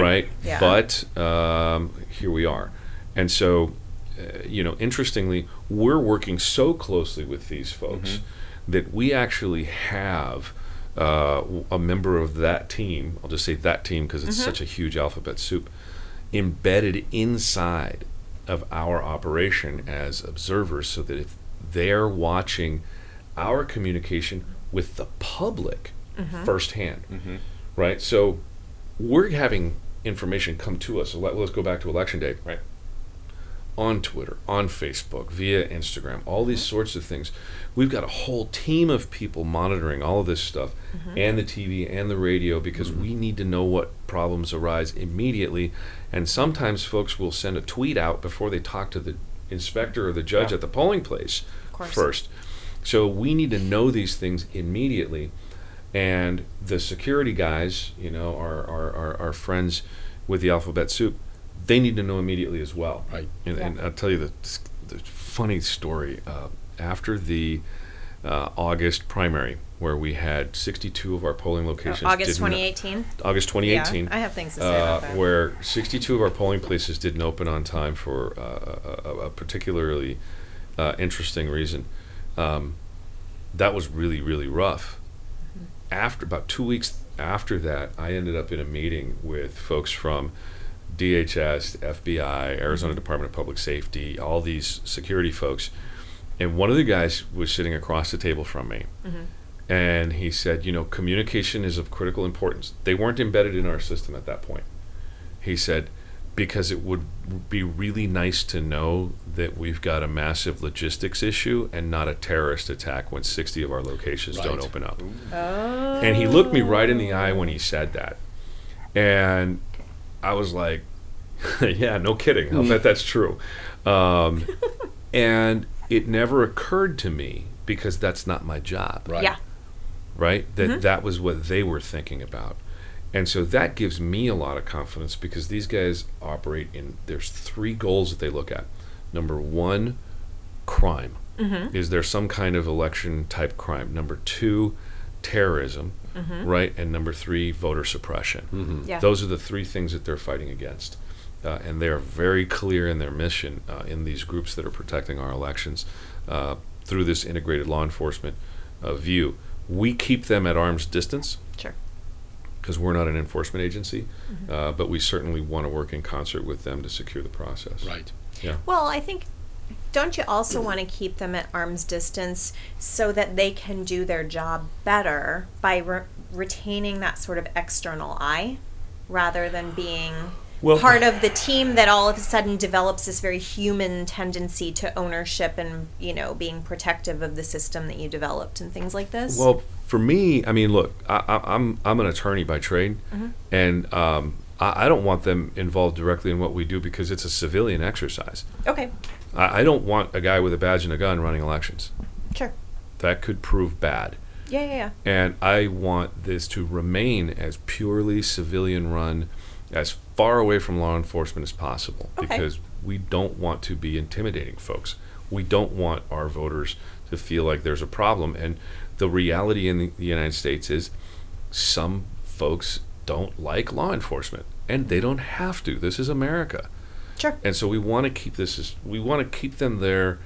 Speaker 3: right?
Speaker 1: Yeah.
Speaker 3: But um, here we are, and so uh, you know, interestingly, we're working so closely with these folks that we actually have uh, w- a member of that team. I'll just say that team because it's such a huge alphabet soup, embedded inside of our operation as observers, so that if they're watching our communication with the public Mm-hmm. firsthand, mm-hmm. right? So we're having information come to us. So let, let's go back to election day
Speaker 2: Right.
Speaker 3: on Twitter, on Facebook, via Instagram, all these mm-hmm. sorts of things. We've got a whole team of people monitoring all of this stuff and the TV and the radio because we need to know what problems arise immediately. And sometimes folks will send a tweet out before they talk to the inspector or the judge
Speaker 2: Yeah.
Speaker 3: at the polling place first. So we need to know these things immediately. And the security guys, you know, our, our, our, our friends with the alphabet soup, they need to know immediately as well.
Speaker 4: Right.
Speaker 3: And, and I'll tell you the, the funny story. Uh, after the uh, August primary, where we had 62 of our polling locations.
Speaker 1: Oh, August 2018.
Speaker 3: August 2018.
Speaker 1: Yeah, I have things to say
Speaker 3: uh,
Speaker 1: about that.
Speaker 3: Where 62 of our polling places didn't open on time for uh, a, a, a particularly uh, interesting reason. Um, that was really, really rough.
Speaker 1: Mm-hmm.
Speaker 3: After about two weeks after that, I ended up in a meeting with folks from DHS, FBI,
Speaker 1: Mm-hmm.
Speaker 3: Arizona Department of Public Safety, all these security folks. And one of the guys was sitting across the table from me.
Speaker 1: Mm-hmm.
Speaker 3: and he said, you know, communication is of critical importance. They weren't embedded in our system at that point. He said, because it would be really nice to know that we've got a massive logistics issue and not a terrorist attack when 60 of our locations don't open up. Oh. And he looked me right in the eye when he said that. And I was like, yeah, no kidding. I'll bet that's true. Um, and it never occurred to me because that's not my job
Speaker 4: Right.
Speaker 1: Yeah.
Speaker 3: right? That that was what they were thinking about. And so that gives me a lot of confidence because these guys operate in there's three goals that they look at. Number 1, crime. Is there some kind of election type crime? Number 2, terrorism, right? And number 3, voter suppression.
Speaker 1: Yeah.
Speaker 3: Those are the three things that they're fighting against. Uh, and they are very clear in their mission uh, in these groups that are protecting our elections uh, through this integrated law enforcement uh, view. We keep them at arm's distance
Speaker 1: Sure.
Speaker 3: Because we're not an enforcement agency, uh, but we certainly want to work in concert with them to secure the process.
Speaker 4: Right.
Speaker 3: Yeah.
Speaker 1: Well, I think don't you also want to keep them at arm's distance so that they can do their job better by re- retaining that sort of external eye rather than being
Speaker 3: Well-
Speaker 1: part of the team that all of a sudden develops this very human tendency to ownership and, you know, being protective of the system that you developed and things like this?
Speaker 3: Well, for me, I mean, look, I, I, I'm I'm an attorney by trade, and um, I, I don't want them involved directly in what we do because it's a civilian exercise.
Speaker 1: okay.
Speaker 3: I, I don't want a guy with a badge and a gun running elections.
Speaker 1: Sure.
Speaker 3: That could prove bad.
Speaker 1: Yeah, yeah, yeah.
Speaker 3: And I want this to remain as purely civilian run, as far away from law enforcement as possible,
Speaker 1: Okay.
Speaker 3: because we don't want to be intimidating folks. We don't want our voters to feel like there's a problem. And the reality in the, United States is some folks don't like law enforcement, and they don't have to. This is America.
Speaker 1: Sure.
Speaker 3: And so we want to keep this as we want to keep them there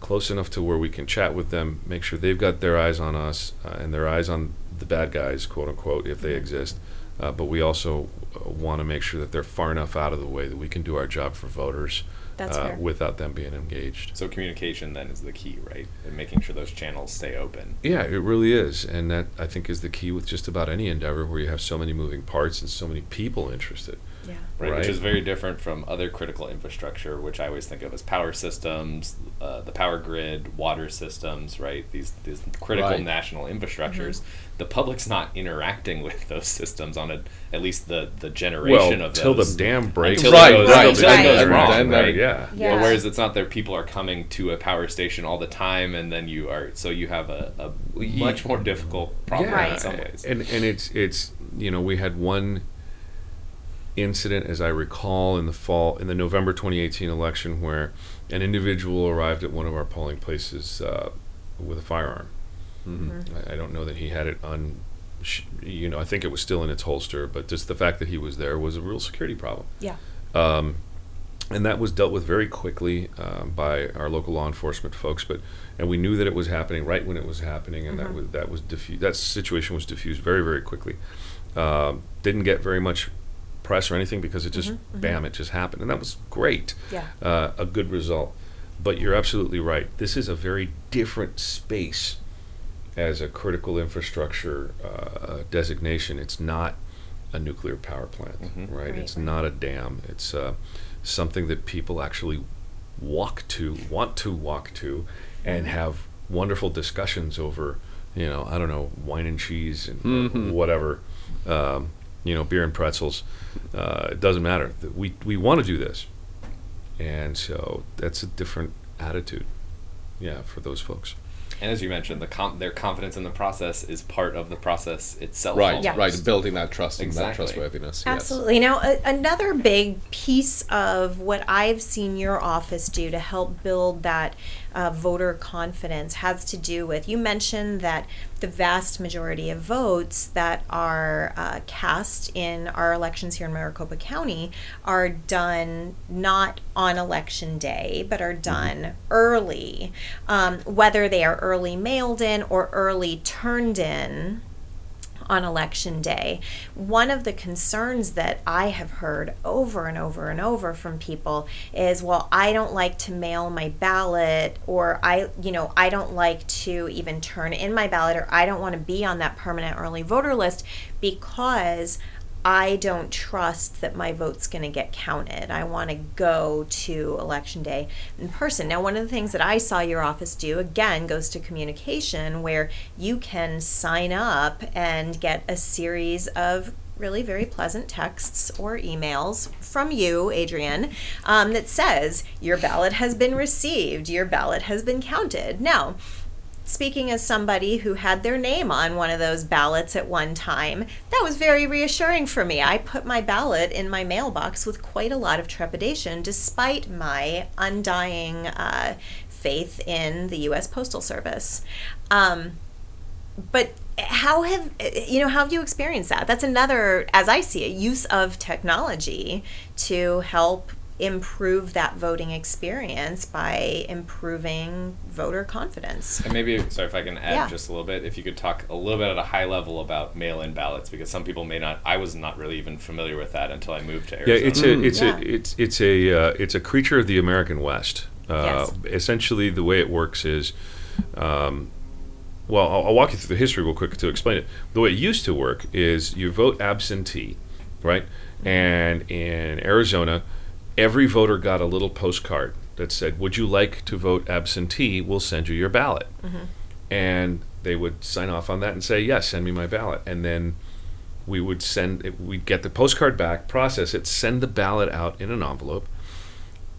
Speaker 3: close enough to where we can chat with them, make sure they've got their eyes on us uh, and their eyes on the bad guys, quote unquote, if they exist. Uh, but we also uh, want to make sure that they're far enough out of the way that we can do our job for voters
Speaker 1: That's
Speaker 3: uh, without them being engaged.
Speaker 2: So communication then is the key, right? And making sure those channels stay open.
Speaker 3: Yeah, it really is, and that I think is the key with just about any endeavor where you have so many moving parts and so many people interested.
Speaker 1: Yeah.
Speaker 2: Right,
Speaker 3: Right.
Speaker 2: which is very different from other critical infrastructure, which I always think of as power systems, uh, the power grid, water systems, right? These these critical
Speaker 4: Right.
Speaker 2: national infrastructures. The public's not interacting with those systems on a at least the the generation
Speaker 3: Well,
Speaker 2: of
Speaker 3: till the dam breaks,
Speaker 2: Until
Speaker 4: Right,
Speaker 2: it goes,
Speaker 4: right,
Speaker 2: until
Speaker 1: right.
Speaker 2: goes
Speaker 1: And
Speaker 2: wrong,
Speaker 4: then
Speaker 2: right?
Speaker 3: yeah.
Speaker 1: Yeah.
Speaker 2: Well, whereas it's not there, people are coming to a power station all the time, and then you are so you have a, a much more difficult problem in
Speaker 1: Right.
Speaker 2: some ways.
Speaker 3: And and it's it's you know we had one incident as I recall in the fall in the November 2018 election where an individual arrived at one of our polling places uh, with a firearm. I, I don't know that he had it on. sh- You know, I think it was still in its holster, but just the fact that he was there was a real security problem.
Speaker 1: Yeah.
Speaker 3: Um, and that was dealt with very quickly um, by our local law enforcement folks. But and we knew that it was happening right when it was happening, and that was that was diffu- that situation was diffused very very quickly. Um, didn't get very much press or anything because it just bam it just happened, and that was great.
Speaker 1: Yeah.
Speaker 3: Uh, a good result. But you're absolutely right. This is a very different space as a critical infrastructure uh, designation. It's not a nuclear power plant, right?
Speaker 1: Right,
Speaker 3: It's
Speaker 1: right.
Speaker 3: not a dam. It's uh, something that people actually walk to, want to walk to, and have wonderful discussions over. You know, I don't know, wine and cheese and
Speaker 4: Mhm.
Speaker 3: whatever. Um, you know, beer and pretzels. Uh, it doesn't matter. We we want to do this, and so that's a different attitude. Yeah, for those folks.
Speaker 2: And as you mentioned, the com- their confidence in the process is part of the process itself.
Speaker 4: Right,
Speaker 2: almost.
Speaker 4: right. Building that trust and that
Speaker 2: Exactly.
Speaker 4: trustworthiness. yes.
Speaker 1: Absolutely. Now, a, another big piece of what I've seen your office do to help build that uh, voter confidence has to do with you mentioned that the vast majority of votes that are uh, cast in our elections here in Maricopa County are done not on election day, but are done early. Um, whether they are early mailed in or early turned in on election day. One of the concerns that I have heard over and over and over from people is, well, I don't like to mail my ballot, or I, you know, I don't like to even turn in my ballot, or I don't want to be on that permanent early voter list because I don't trust that my vote's going to get counted. I want to go to election day in person. Now, one of the things that I saw your office do again goes to communication, where you can sign up and get a series of really very pleasant texts or emails from you, Adrian, um, that says your ballot has been received, your ballot has been counted. Now, speaking as somebody who had their name on one of those ballots at one time, that was very reassuring for me. I put my ballot in my mailbox with quite a lot of trepidation, despite my undying uh, faith in the U.S. Postal Service. Um, but how have you know how have you experienced that that's another as i see it use of technology to help improve that voting experience by improving voter confidence.
Speaker 2: And maybe, sorry if I can add
Speaker 1: Yeah.
Speaker 2: just a little bit, if you could talk a little bit at a high level about mail-in ballots, because some people may not. I was not really even familiar with that until I moved to Arizona.
Speaker 3: Yeah,
Speaker 2: Arizona.
Speaker 3: it's a it's
Speaker 1: Yeah.
Speaker 3: a it's it's a uh, it's a creature of the American West. Uh, Essentially, the way it works is, um, well, I'll, I'll walk you through the history real quick to explain it. The way it used to work is you vote absentee, right? And in Arizona, every voter got a little postcard that said, "Would you like to vote absentee? We'll send you your ballot." And they would sign off on that and say, "Yes, send me my ballot." And then we would send it, we'd get the postcard back, process it, send the ballot out in an envelope.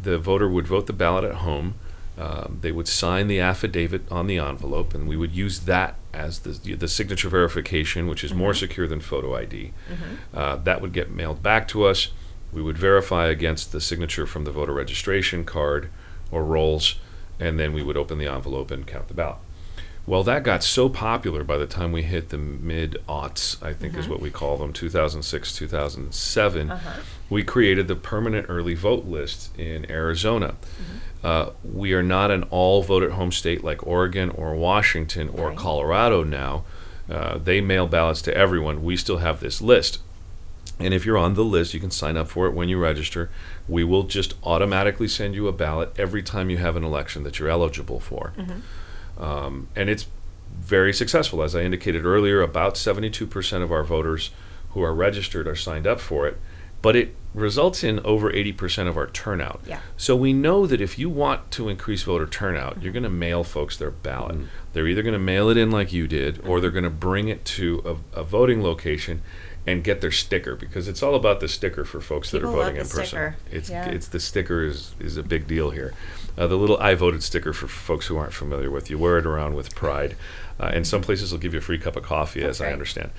Speaker 3: The voter would vote the ballot at home. Um, they would sign the affidavit on the envelope, and we would use that as the the signature verification, which is more secure than photo ID. Uh, that would get mailed back to us. We would verify against the signature from the voter registration card or rolls, and then we would open the envelope and count the ballot. Well, that got so popular by the time we hit the mid aughts, I think is what we call them, 2006, 2007. We created the permanent early vote list in Arizona. Uh, we are not an all vote at home state like Oregon or Washington or
Speaker 1: Right.
Speaker 3: Colorado now. Uh, they mail ballots to everyone. We still have this list. And if you're on the list, you can sign up for it when you register. We will just automatically send you a ballot every time you have an election that you're eligible for. Um, and it's very successful. As I indicated earlier, about 72% of our voters who are registered are signed up for it, but it results in over 80% of our turnout.
Speaker 1: Yeah.
Speaker 3: So we know that if you want to increase voter turnout, you're going to mail folks their ballot. They're either going to mail it in like you did, or they're going to bring it to a, a voting location and get their sticker because it's all about the sticker for folks that
Speaker 1: People
Speaker 3: are
Speaker 1: love
Speaker 3: voting in person.
Speaker 1: sticker.
Speaker 3: It's
Speaker 1: Yeah.
Speaker 3: it's the sticker is is a big deal here. Uh, the little I voted sticker for folks who aren't familiar with, you wear it around with pride, uh, and some places will give you a free cup of coffee, as I understand.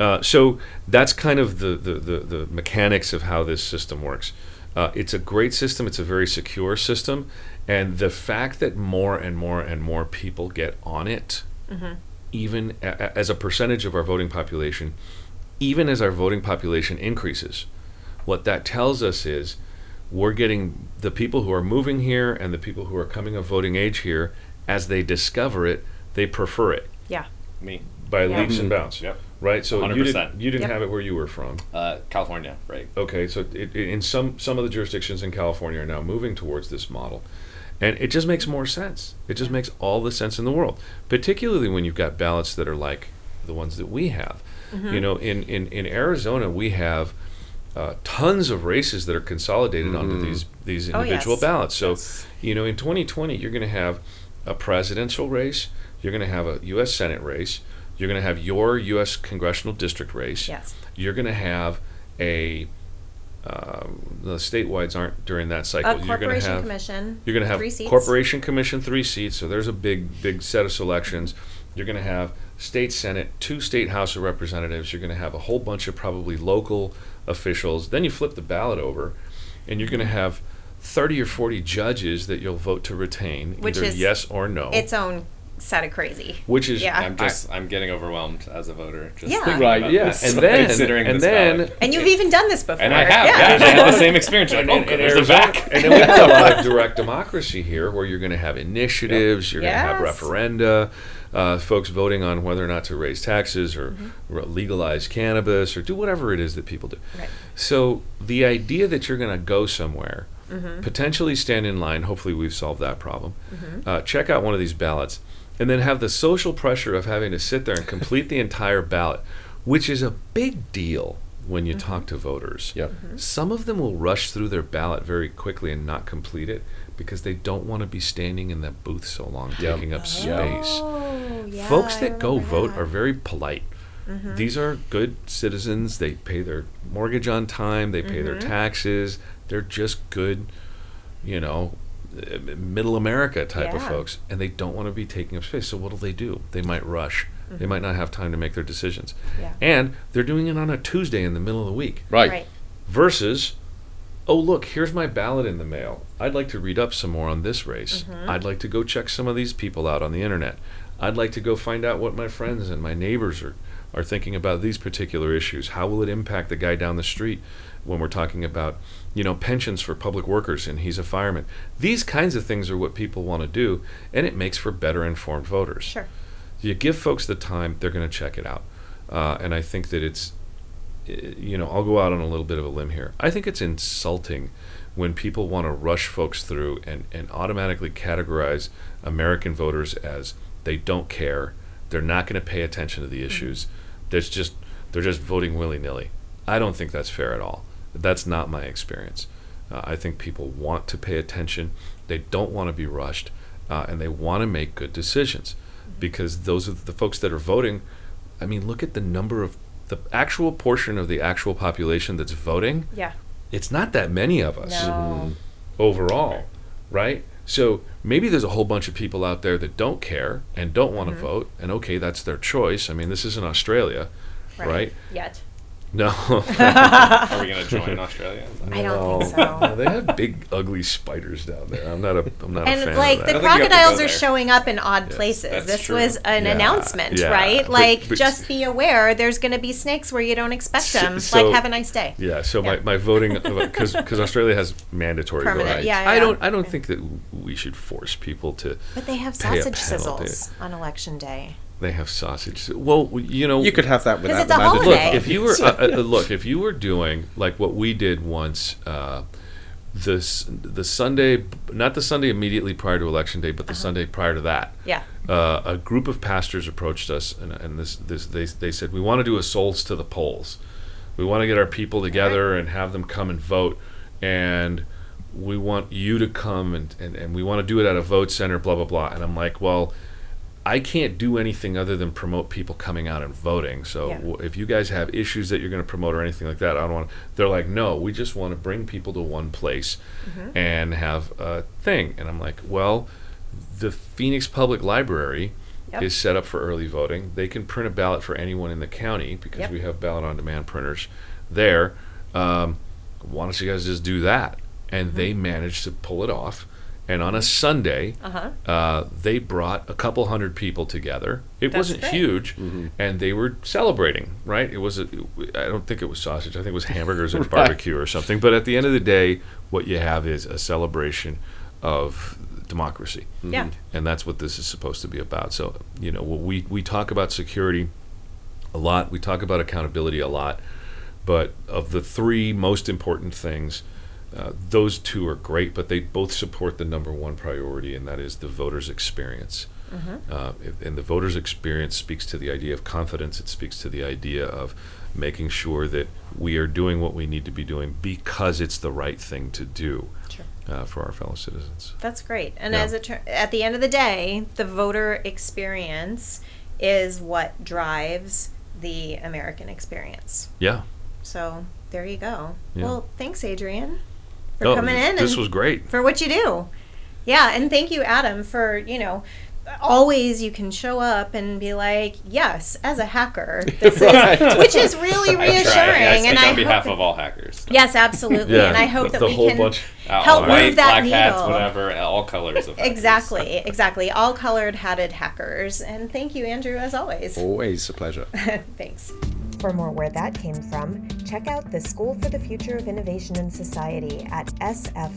Speaker 3: Uh, so that's kind of the, the, the, the mechanics of how this system works. Uh, it's a great system. It's a very secure system, and the fact that more and more and more people get on it, even a, a- as a percentage of our voting population, even as our voting population increases, what that tells us is we're getting the people who are moving here and the people who are coming of voting age here, as they discover it, they prefer it
Speaker 1: Yeah.
Speaker 2: Me,
Speaker 3: by
Speaker 1: Yeah.
Speaker 3: leaps and bounds.
Speaker 2: Yep.
Speaker 3: Right. So you
Speaker 2: 100%.
Speaker 3: didn't you didn't
Speaker 1: Yep.
Speaker 3: have it where you were from.
Speaker 2: uh, California, right?
Speaker 3: Okay. So it, it, in some some of the jurisdictions in California are now moving towards this model, and it just makes more sense. It just makes all the sense in the world, particularly when you've got ballots that are like the ones that we have. You know, in in in Arizona we have. Uh, tons of races that are consolidated onto these these
Speaker 1: Oh,
Speaker 3: individual
Speaker 1: yes.
Speaker 3: ballots. So,
Speaker 2: Yes.
Speaker 3: you know, in 2020, you're going to have a presidential race, you're going to have a U.S. Senate race, you're going to have your U.S. congressional district race,
Speaker 1: Yes.
Speaker 3: you're going to have a um, the statewides aren't during that cycle.
Speaker 1: A
Speaker 3: you're going to
Speaker 1: corporation
Speaker 3: have
Speaker 1: commission.
Speaker 3: you're going to have
Speaker 1: three seats.
Speaker 3: corporation commission three seats. So there's a big big set of selections. You're going to have state senate, two state house of representatives. You're going to have a whole bunch of probably local officials. Then you flip the ballot over, and you're going to have 30 or 40 judges that you'll vote to retain,
Speaker 1: Which
Speaker 3: either
Speaker 1: is
Speaker 3: yes or no.
Speaker 1: Its own set of crazy.
Speaker 3: which is
Speaker 1: Yeah.
Speaker 2: I'm just I'm getting overwhelmed as a voter. Just
Speaker 1: Yeah.
Speaker 4: Right,
Speaker 2: about
Speaker 4: yeah.
Speaker 2: this,
Speaker 3: and then
Speaker 2: considering
Speaker 3: and then
Speaker 2: ballot.
Speaker 1: And you've even done this before.
Speaker 2: and I have
Speaker 1: Yeah.
Speaker 2: yeah, I had the same experience. You're
Speaker 3: and,
Speaker 2: like,
Speaker 3: and,
Speaker 2: oh, there's the
Speaker 3: Arizona-
Speaker 2: back.
Speaker 3: and then we have a lot of direct democracy here, where you're going to have initiatives, you're going to have referenda, uh, folks voting on whether or not to raise taxes or
Speaker 1: Mm-hmm.
Speaker 3: re- legalize cannabis or do whatever it is that people do.
Speaker 1: Right.
Speaker 3: So the idea that you're going to go somewhere,
Speaker 1: Mm-hmm.
Speaker 3: potentially stand in line. Hopefully, we've solved that problem. Uh, check out one of these ballots, and then have the social pressure of having to sit there and complete the entire ballot, which is a big deal when you talk to voters.
Speaker 4: Yep.
Speaker 3: Some of them will rush through their ballot very quickly and not complete it because they don't want to be standing in that booth so long,
Speaker 4: Yep.
Speaker 3: taking up
Speaker 4: Yep.
Speaker 3: space.
Speaker 1: Oh, yeah,
Speaker 3: Folks that go vote
Speaker 1: that. Mm-hmm.
Speaker 3: are very polite. These are good citizens. They pay their mortgage on time. They pay
Speaker 1: Mm-hmm.
Speaker 3: their taxes. They're just good, you know, uh, middle America type of folks, and they don't want to be taking up space. So what do they do? They might rush. They might not have time to make their decisions,
Speaker 1: Mm-hmm. Yeah.
Speaker 3: and they're doing it on a Tuesday in the middle of the week
Speaker 4: Right.
Speaker 1: Right.
Speaker 3: versus oh look here's my ballot in the mail. I'd like to read up some more on this race. I'd like to go check some of these people out on the internet. I'd like to go find out what my friends and my neighbors are, are thinking about these particular issues. How will it impact the guy down the street when we're talking about you know pensions for public workers and he's a fireman? These kinds of things are what people want to do and it makes for better informed voters.
Speaker 1: Sure.
Speaker 3: you give folks the time, they're going to check it out. Uh, and I think that it's, you know, I'll go out on a little bit of a limb here. I think it's insulting when people want to rush folks through and, and automatically categorize American voters as they don't care, they're not going to pay attention to the issues. There's just they're just voting willy nilly. I don't think that's fair at all. That's not my experience. Uh, I think people want to pay attention. They don't want to be rushed, uh, and they want to make good decisions because those are the folks that are voting. I mean, look at the number of the actual portion of the actual population that's voting.
Speaker 1: Yeah.
Speaker 3: It's not that many of us
Speaker 1: No. Mm-hmm.
Speaker 3: overall, right? So maybe there's a whole bunch of people out there that don't care and don't want to mm-hmm. vote, and okay, that's their choice. I mean, this isn't Australia, right?
Speaker 1: Yet.
Speaker 3: No.
Speaker 2: Are we going to join Australia? Is
Speaker 1: I don't think
Speaker 3: No, they have big, ugly spiders down there. I'm not a, I'm not a fan
Speaker 1: And like
Speaker 3: of
Speaker 1: the
Speaker 3: that.
Speaker 2: I think you have to go
Speaker 1: crocodiles are
Speaker 2: there.
Speaker 1: showing up in odd
Speaker 3: Yes,
Speaker 1: places.
Speaker 2: that's
Speaker 1: This
Speaker 2: true.
Speaker 1: was an
Speaker 3: Yeah,
Speaker 1: announcement,
Speaker 3: yeah,
Speaker 1: right?
Speaker 3: but-
Speaker 1: Like
Speaker 3: but-
Speaker 1: just be aware there's going to be snakes where you don't expect
Speaker 3: So-
Speaker 1: them.
Speaker 3: so-
Speaker 1: like have a nice day.
Speaker 3: Yeah, so
Speaker 1: Yeah.
Speaker 3: My, my voting uh, because because Australia has mandatory
Speaker 1: Permanent,
Speaker 3: voting.
Speaker 1: yeah,
Speaker 3: I
Speaker 1: yeah.
Speaker 3: don't I don't think that we should force people to.
Speaker 1: But they have
Speaker 3: Pay a
Speaker 1: sausage
Speaker 3: penalty.
Speaker 1: sizzles on election day.
Speaker 3: They have sausage. Well, you know,
Speaker 4: You could have that without
Speaker 1: it's a
Speaker 4: mandatory.
Speaker 3: look if you were uh, uh, look if you were doing like what we did once. Uh, this the Sunday, not the Sunday immediately prior to election day, but the Sunday prior to that.
Speaker 1: Yeah.
Speaker 3: uh, a group of pastors approached us, and, and this, this they, they said, We want to do a souls to the polls. We want to get our people together and have them come and vote. And we want you to come and, and, and we want to do it at a vote center, blah, blah, blah. And I'm like, Well, I can't do anything other than promote people coming out and voting. So
Speaker 1: Yeah.
Speaker 3: w- if you guys have issues that you're going to promote or anything like that, I don't want. They're like, no, we just want to bring people to one place
Speaker 1: Mm-hmm.
Speaker 3: and have a thing. And I'm like, well, the Phoenix Public Library
Speaker 1: Yep.
Speaker 3: is set up for early voting. They can print a ballot for anyone in the county because
Speaker 1: Yep.
Speaker 3: we have ballot on demand printers there. Um, why don't you guys just do that? And
Speaker 1: Mm-hmm.
Speaker 3: they managed to pull it off. And on a Sunday,
Speaker 1: Uh-huh.
Speaker 3: uh, they brought a couple hundred people together. It
Speaker 1: That's
Speaker 3: wasn't
Speaker 1: great.
Speaker 3: huge, and they were celebrating. Right? It was. A, I don't think it was sausage. I think it was hamburgers and barbecue or something. But at the end of the day, what you have is a celebration of democracy,
Speaker 1: Yeah.
Speaker 3: and that's what this is supposed to be about. So you know, we we talk about security a lot. We talk about accountability a lot. But of the three most important things, uh, those two are great, but they both support the number one priority, and that is the voter's experience. Uh, if- and the voter's experience speaks to the idea of confidence. It speaks to the idea of making sure that we are doing what we need to be doing because it's the right thing to do
Speaker 1: Sure.
Speaker 3: uh, for our fellow citizens.
Speaker 1: That's great. And
Speaker 3: Yeah.
Speaker 1: as it tur- at the end of the day, the voter experience is what drives the American experience.
Speaker 3: Yeah.
Speaker 1: So there you go.
Speaker 3: Yeah.
Speaker 1: Well, thanks, Adrian, for
Speaker 3: Oh,
Speaker 1: coming in.
Speaker 3: This
Speaker 1: and
Speaker 3: was great.
Speaker 1: for what you do. Yeah, and thank you, Adam, for you know always you can show up and be like, yes, as a hacker, this
Speaker 4: Right.
Speaker 1: is, which is really reassuring.
Speaker 2: I
Speaker 1: and
Speaker 2: on
Speaker 1: I
Speaker 2: behalf of all hackers.
Speaker 1: yes, absolutely,
Speaker 3: Yeah,
Speaker 1: and I hope
Speaker 3: the-
Speaker 1: that
Speaker 3: the
Speaker 1: we
Speaker 3: whole
Speaker 1: can
Speaker 3: bunch.
Speaker 2: Uh,
Speaker 1: help
Speaker 2: white,
Speaker 1: move that
Speaker 2: black
Speaker 1: needle.
Speaker 2: hats, whatever, all colors of hackers.
Speaker 1: Exactly, exactly. All colored hatted hackers. And thank you, Andrew, as always.
Speaker 4: Always a pleasure.
Speaker 1: Thanks. For more where that came from, check out the School for the Future of Innovation and Society at sfis.asu.edu.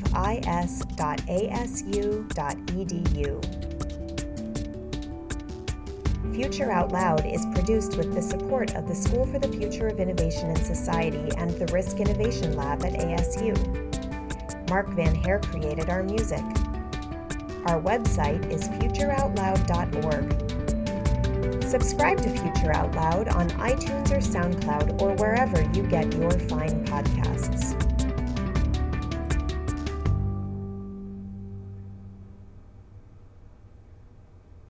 Speaker 1: Future Out Loud is produced with the support of the School for the Future of Innovation and Society and the Risk Innovation Lab at ASU. Mark Van Hare created our music. Our website is futureoutloud.org. Subscribe to Future Out Loud on iTunes or SoundCloud or wherever you get your fine podcasts.